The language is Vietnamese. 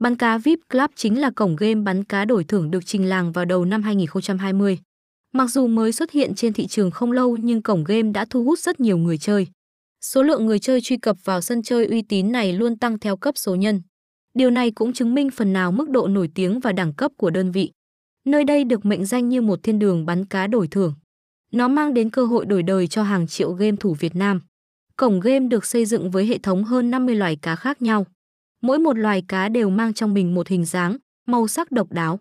Bắn cá VIP Club chính là cổng game bắn cá đổi thưởng được trình làng vào đầu năm 2020. Mặc dù mới xuất hiện trên thị trường không lâu, nhưng cổng game đã thu hút rất nhiều người chơi. Số lượng người chơi truy cập vào sân chơi uy tín này luôn tăng theo cấp số nhân. Điều này cũng chứng minh phần nào mức độ nổi tiếng và đẳng cấp của đơn vị. Nơi đây được mệnh danh như một thiên đường bắn cá đổi thưởng. Nó mang đến cơ hội đổi đời cho hàng triệu game thủ Việt Nam. Cổng game được xây dựng với hệ thống hơn 50 loài cá khác nhau. Mỗi một loài cá đều mang trong mình một hình dáng, màu sắc độc đáo.